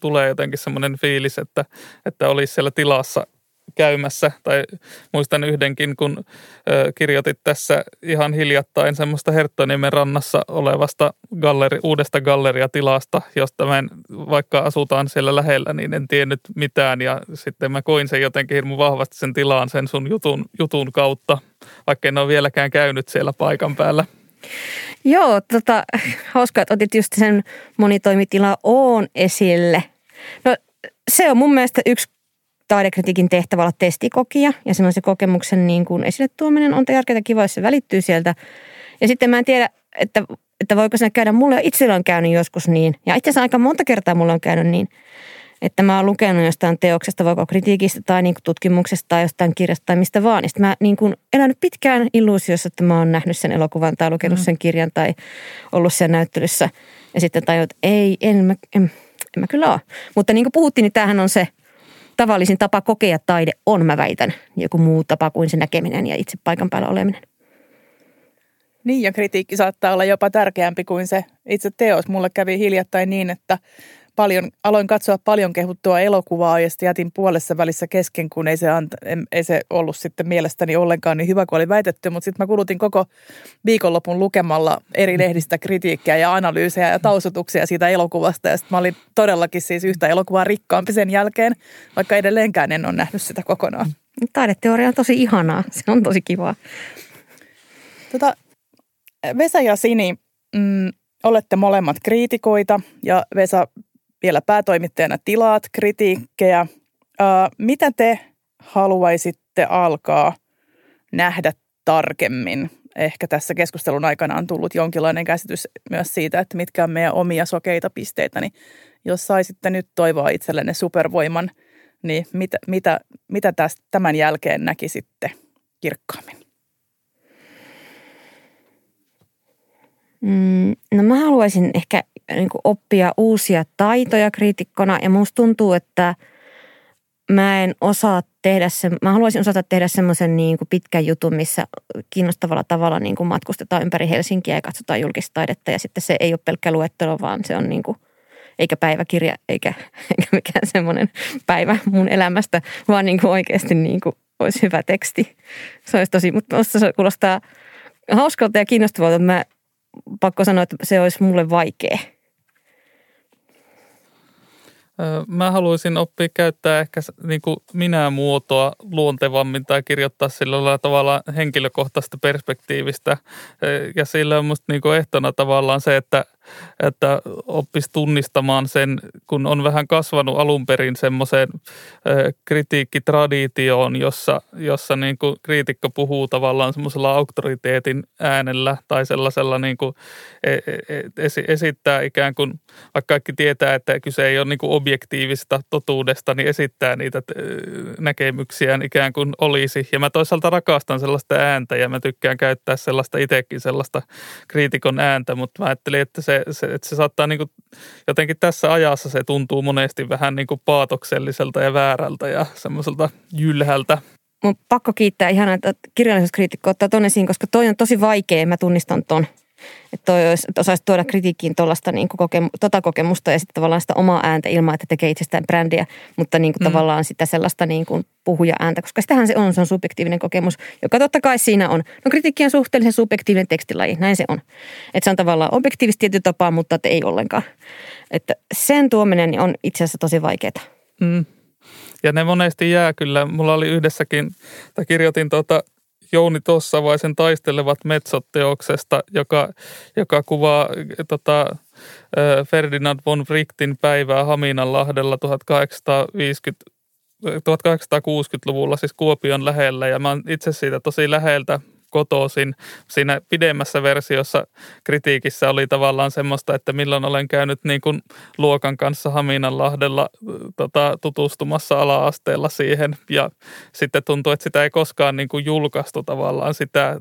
tulee jotenkin semmoinen fiilis, että, että olisi siellä tilassa käymässä. Tai muistan yhdenkin, kun ö, kirjoitit tässä ihan hiljattain semmoista Herttoniemen rannassa olevasta galleri, uudesta galleriatilasta, josta mä en, vaikka asutaan siellä lähellä, niin en tiennyt mitään. Ja sitten mä koin sen jotenkin hirmu vahvasti sen tilaan sen sun jutun, jutun kautta, vaikka en ole vieläkään käynyt siellä paikan päällä. Joo, tota, hauska, että otit just sen monitoimitila Oon esille. No se on mun mielestä yksi taidekritiikin tehtävä olla testikokia ja semmoisen kokemuksen niin kuin esille tuominen on tärkeää kiva, jos se välittyy sieltä. Ja sitten mä en tiedä, että, että voiko se käydä, mulle itsellä on käynyt joskus niin, ja itse asiassa aika monta kertaa mulle on käynyt niin, että mä oon lukenut jostain teoksesta, vaikka kritiikistä tai niin kuin tutkimuksesta tai jostain kirjasta tai mistä vaan. Sitten mä niin kuin elänyt pitkään illuusiossa, että mä oon nähnyt sen elokuvan tai lukenut mm. sen kirjan tai ollut siellä näyttelyssä. Ja sitten tajuin, että ei, en mä, en, en mä kyllä ole. Mutta niin kuin puhuttiin, niin tämähän on se tavallisin tapa kokea taide on, mä väitän, joku muu tapa kuin se näkeminen ja itse paikan päällä oleminen. Niin, ja kritiikki saattaa olla jopa tärkeämpi kuin se itse teos. Mulle kävi hiljattain niin, että paljon, aloin katsoa paljon kehuttua elokuvaa ja sitten jätin puolessa välissä kesken, kun ei se, anta, ei se ollut sitten mielestäni ollenkaan niin hyvä kuin oli väitetty. Mutta sitten mä kulutin koko viikonlopun lukemalla eri lehdistä kritiikkiä ja analyysejä ja taustotuksia siitä elokuvasta. Ja sitten mä olin todellakin siis yhtä elokuvaa rikkaampi sen jälkeen, vaikka edelleenkään en ole nähnyt sitä kokonaan. Taideteoria on tosi ihanaa. Se on tosi kivaa. Tota, Vesa ja Sini, mm, olette molemmat kriitikoita ja Vesa vielä päätoimittajana tilaat kritiikkejä. Mitä te haluaisitte alkaa nähdä tarkemmin? Ehkä tässä keskustelun aikana on tullut jonkinlainen käsitys myös siitä, että mitkä on meidän omia sokeita pisteitä. Niin jos saisitte nyt toivoa itsellenne supervoiman, niin mitä, mitä, mitä tästä, tämän jälkeen näkisitte kirkkaammin? Mm, no mä haluaisin ehkä niin kuin oppia uusia taitoja kriitikkona ja musta tuntuu, että mä en osaa tehdä se, mä haluaisin osata tehdä semmoisen niin kuin pitkän jutun, missä kiinnostavalla tavalla niin kuin matkustetaan ympäri Helsinkiä ja katsotaan julkista taidetta ja sitten se ei ole pelkkä luettelo, vaan se on niin kuin, eikä päiväkirja eikä, eikä mikään semmoinen päivä mun elämästä, vaan niin kuin oikeasti niin kuin olisi hyvä teksti. Se olisi tosi, mutta se kuulostaa hauskalta ja kiinnostavalta, että mä pakko sanoa, että se olisi mulle vaikea. Mä haluaisin oppia käyttää ehkä niin kuin minä-muotoa luontevammin tai kirjoittaa sillä tavalla henkilökohtaisesta perspektiivistä. Ja sillä on musta niin kuin ehtona tavallaan se, että – että oppisi tunnistamaan sen, kun on vähän kasvanut alun perin semmoiseen kritiikkitraditioon, jossa, jossa niin kuin kriitikko puhuu tavallaan semmoisella auktoriteetin äänellä tai sellaisella niin kuin e, e, e, esittää ikään kuin, vaikka kaikki tietää, että kyse ei ole niin kuin objektiivista totuudesta, niin esittää niitä näkemyksiään ikään kuin olisi. Ja mä toisaalta rakastan sellaista ääntä ja mä tykkään käyttää sellaista itsekin sellaista kriitikon ääntä, mutta mä ajattelin, että se se, se, että se saattaa niin kuin, jotenkin tässä ajassa se tuntuu monesti vähän niin kuin paatokselliselta ja väärältä ja semmoiselta jylhältä. Mun pakko kiittää ihan, että kirjallisuuskriitikko ottaa ton esiin, koska toi on tosi vaikea, mä tunnistan ton. Että toi olisi, että osaisi tuoda kritiikkiin tuollaista niin kokemu, tota kokemusta ja sitten tavallaan sitä omaa ääntä ilman, että tekee itsestään brändiä, mutta niin kuin mm. tavallaan sitä sellaista niin kuin puhuja-ääntä, koska sitähän se on, se on subjektiivinen kokemus, joka totta kai siinä on. No kritiikki on suhteellisen subjektiivinen tekstilaji, näin se on. Että se on tavallaan objektiivisesti tietty tapaa, mutta että ei ollenkaan. Että sen tuominen on itse asiassa tosi vaikeaa. Mm. Ja ne monesti jää kyllä. Mulla oli yhdessäkin, tai kirjoitin tuota Jouni Tossavaisen taistelevat metsot-teoksesta, joka, joka kuvaa tota, Ferdinand von Wrightin päivää Haminanlahdella 1850 1860-luvulla siis Kuopion lähellä. Ja mä oon itse siitä tosi läheltä kotoisin. Siinä pidemmässä versiossa kritiikissä oli tavallaan semmoista, että milloin olen käynyt niin kuin luokan kanssa Haminanlahdella tota, tutustumassa ala-asteella siihen. Ja sitten tuntuu, että sitä ei koskaan niin kuin julkaistu tavallaan sitä,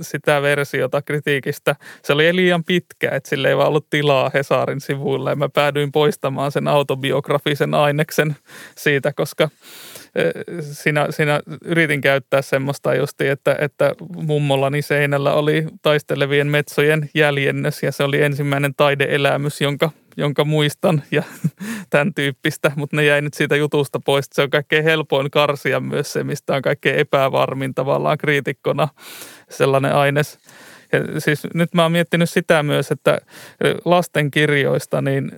sitä versiota kritiikistä. Se oli liian pitkä, että sille ei vaan ollut tilaa Hesarin sivuilla ja mä päädyin poistamaan sen autobiografisen aineksen siitä, koska siinä, siinä yritin käyttää semmoista justi, että, että mummollani seinällä oli taistelevien metsojen jäljennös ja se oli ensimmäinen taideelämys, jonka, jonka muistan ja tämän tyyppistä, mutta ne jäi nyt siitä jutusta pois. Se on kaikkein helpoin karsia myös se, mistä on kaikkein epävarmin tavallaan kriitikkona sellainen aines. Ja siis nyt mä oon miettinyt sitä myös, että lasten kirjoista niin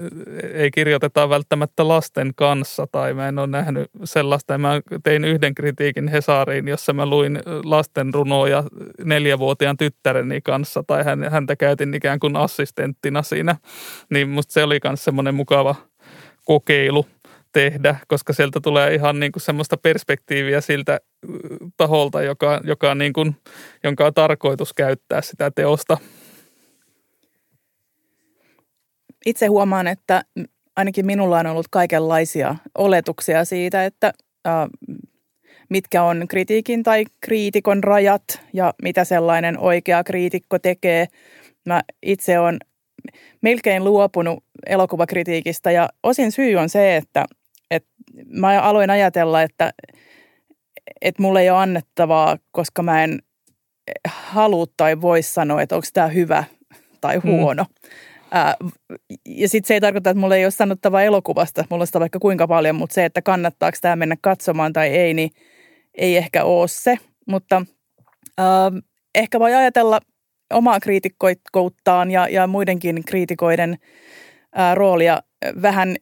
ei kirjoiteta välttämättä lasten kanssa tai mä en ole nähnyt sellaista. Mä tein yhden kritiikin Hesariin, jossa mä luin lasten runoja neljävuotiaan tyttäreni kanssa tai häntä käytin ikään kuin assistenttina siinä. Niin musta se oli myös semmoinen mukava kokeilu tehdä, koska sieltä tulee ihan niin kuin semmoista perspektiiviä siltä taholta, joka, joka niin kuin, jonka on tarkoitus käyttää sitä teosta. Itse huomaan, että ainakin minulla on ollut kaikenlaisia oletuksia siitä, että äh, mitkä on kritiikin tai kriitikon rajat ja mitä sellainen oikea kriitikko tekee. Mä itse olen melkein luopunut elokuvakritiikistä ja osin syy on se, että et mä aloin ajatella, että, että mulle ei ole annettavaa, koska mä en halua tai voi sanoa, että onko tämä hyvä tai mm. huono. Mm. Ää, ja sitten se ei tarkoita, että mulla ei ole sanottavaa elokuvasta, mulla on sitä vaikka kuinka paljon, mutta se, että kannattaako tämä mennä katsomaan tai ei, niin ei ehkä ole se. Mutta ää, ehkä voi ajatella omaa kriitikkouttaan ja, ja muidenkin kriitikoiden ää, roolia vähän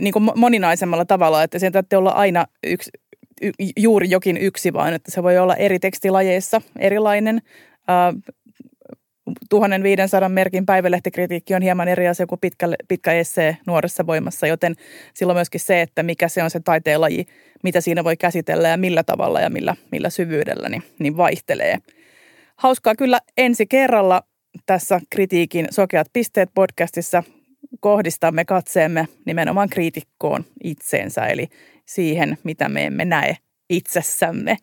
niin kuin moninaisemmalla tavalla, että sen täytyy olla aina yksi, juuri jokin yksi, vaan että se voi olla eri tekstilajeissa erilainen. Uh, 1500 merkin päivälehtikritiikki on hieman eri asia kuin pitkä, pitkä essee nuoressa voimassa, joten silloin myöskin se, että mikä se on se taiteenlaji, mitä siinä voi käsitellä ja millä tavalla ja millä, millä syvyydellä, niin, niin vaihtelee. Hauskaa kyllä ensi kerralla tässä kritiikin Sokeat pisteet podcastissa kohdistamme katseemme nimenomaan kriitikkoon itseensä, eli siihen, mitä me emme näe itsessämme.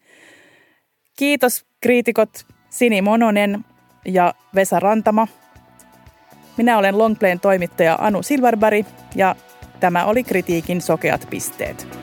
Kiitos kriitikot Sini Mononen ja Vesa Rantama. Minä olen Longplayn toimittaja Anu Silverberg ja tämä oli kritiikin sokeat pisteet.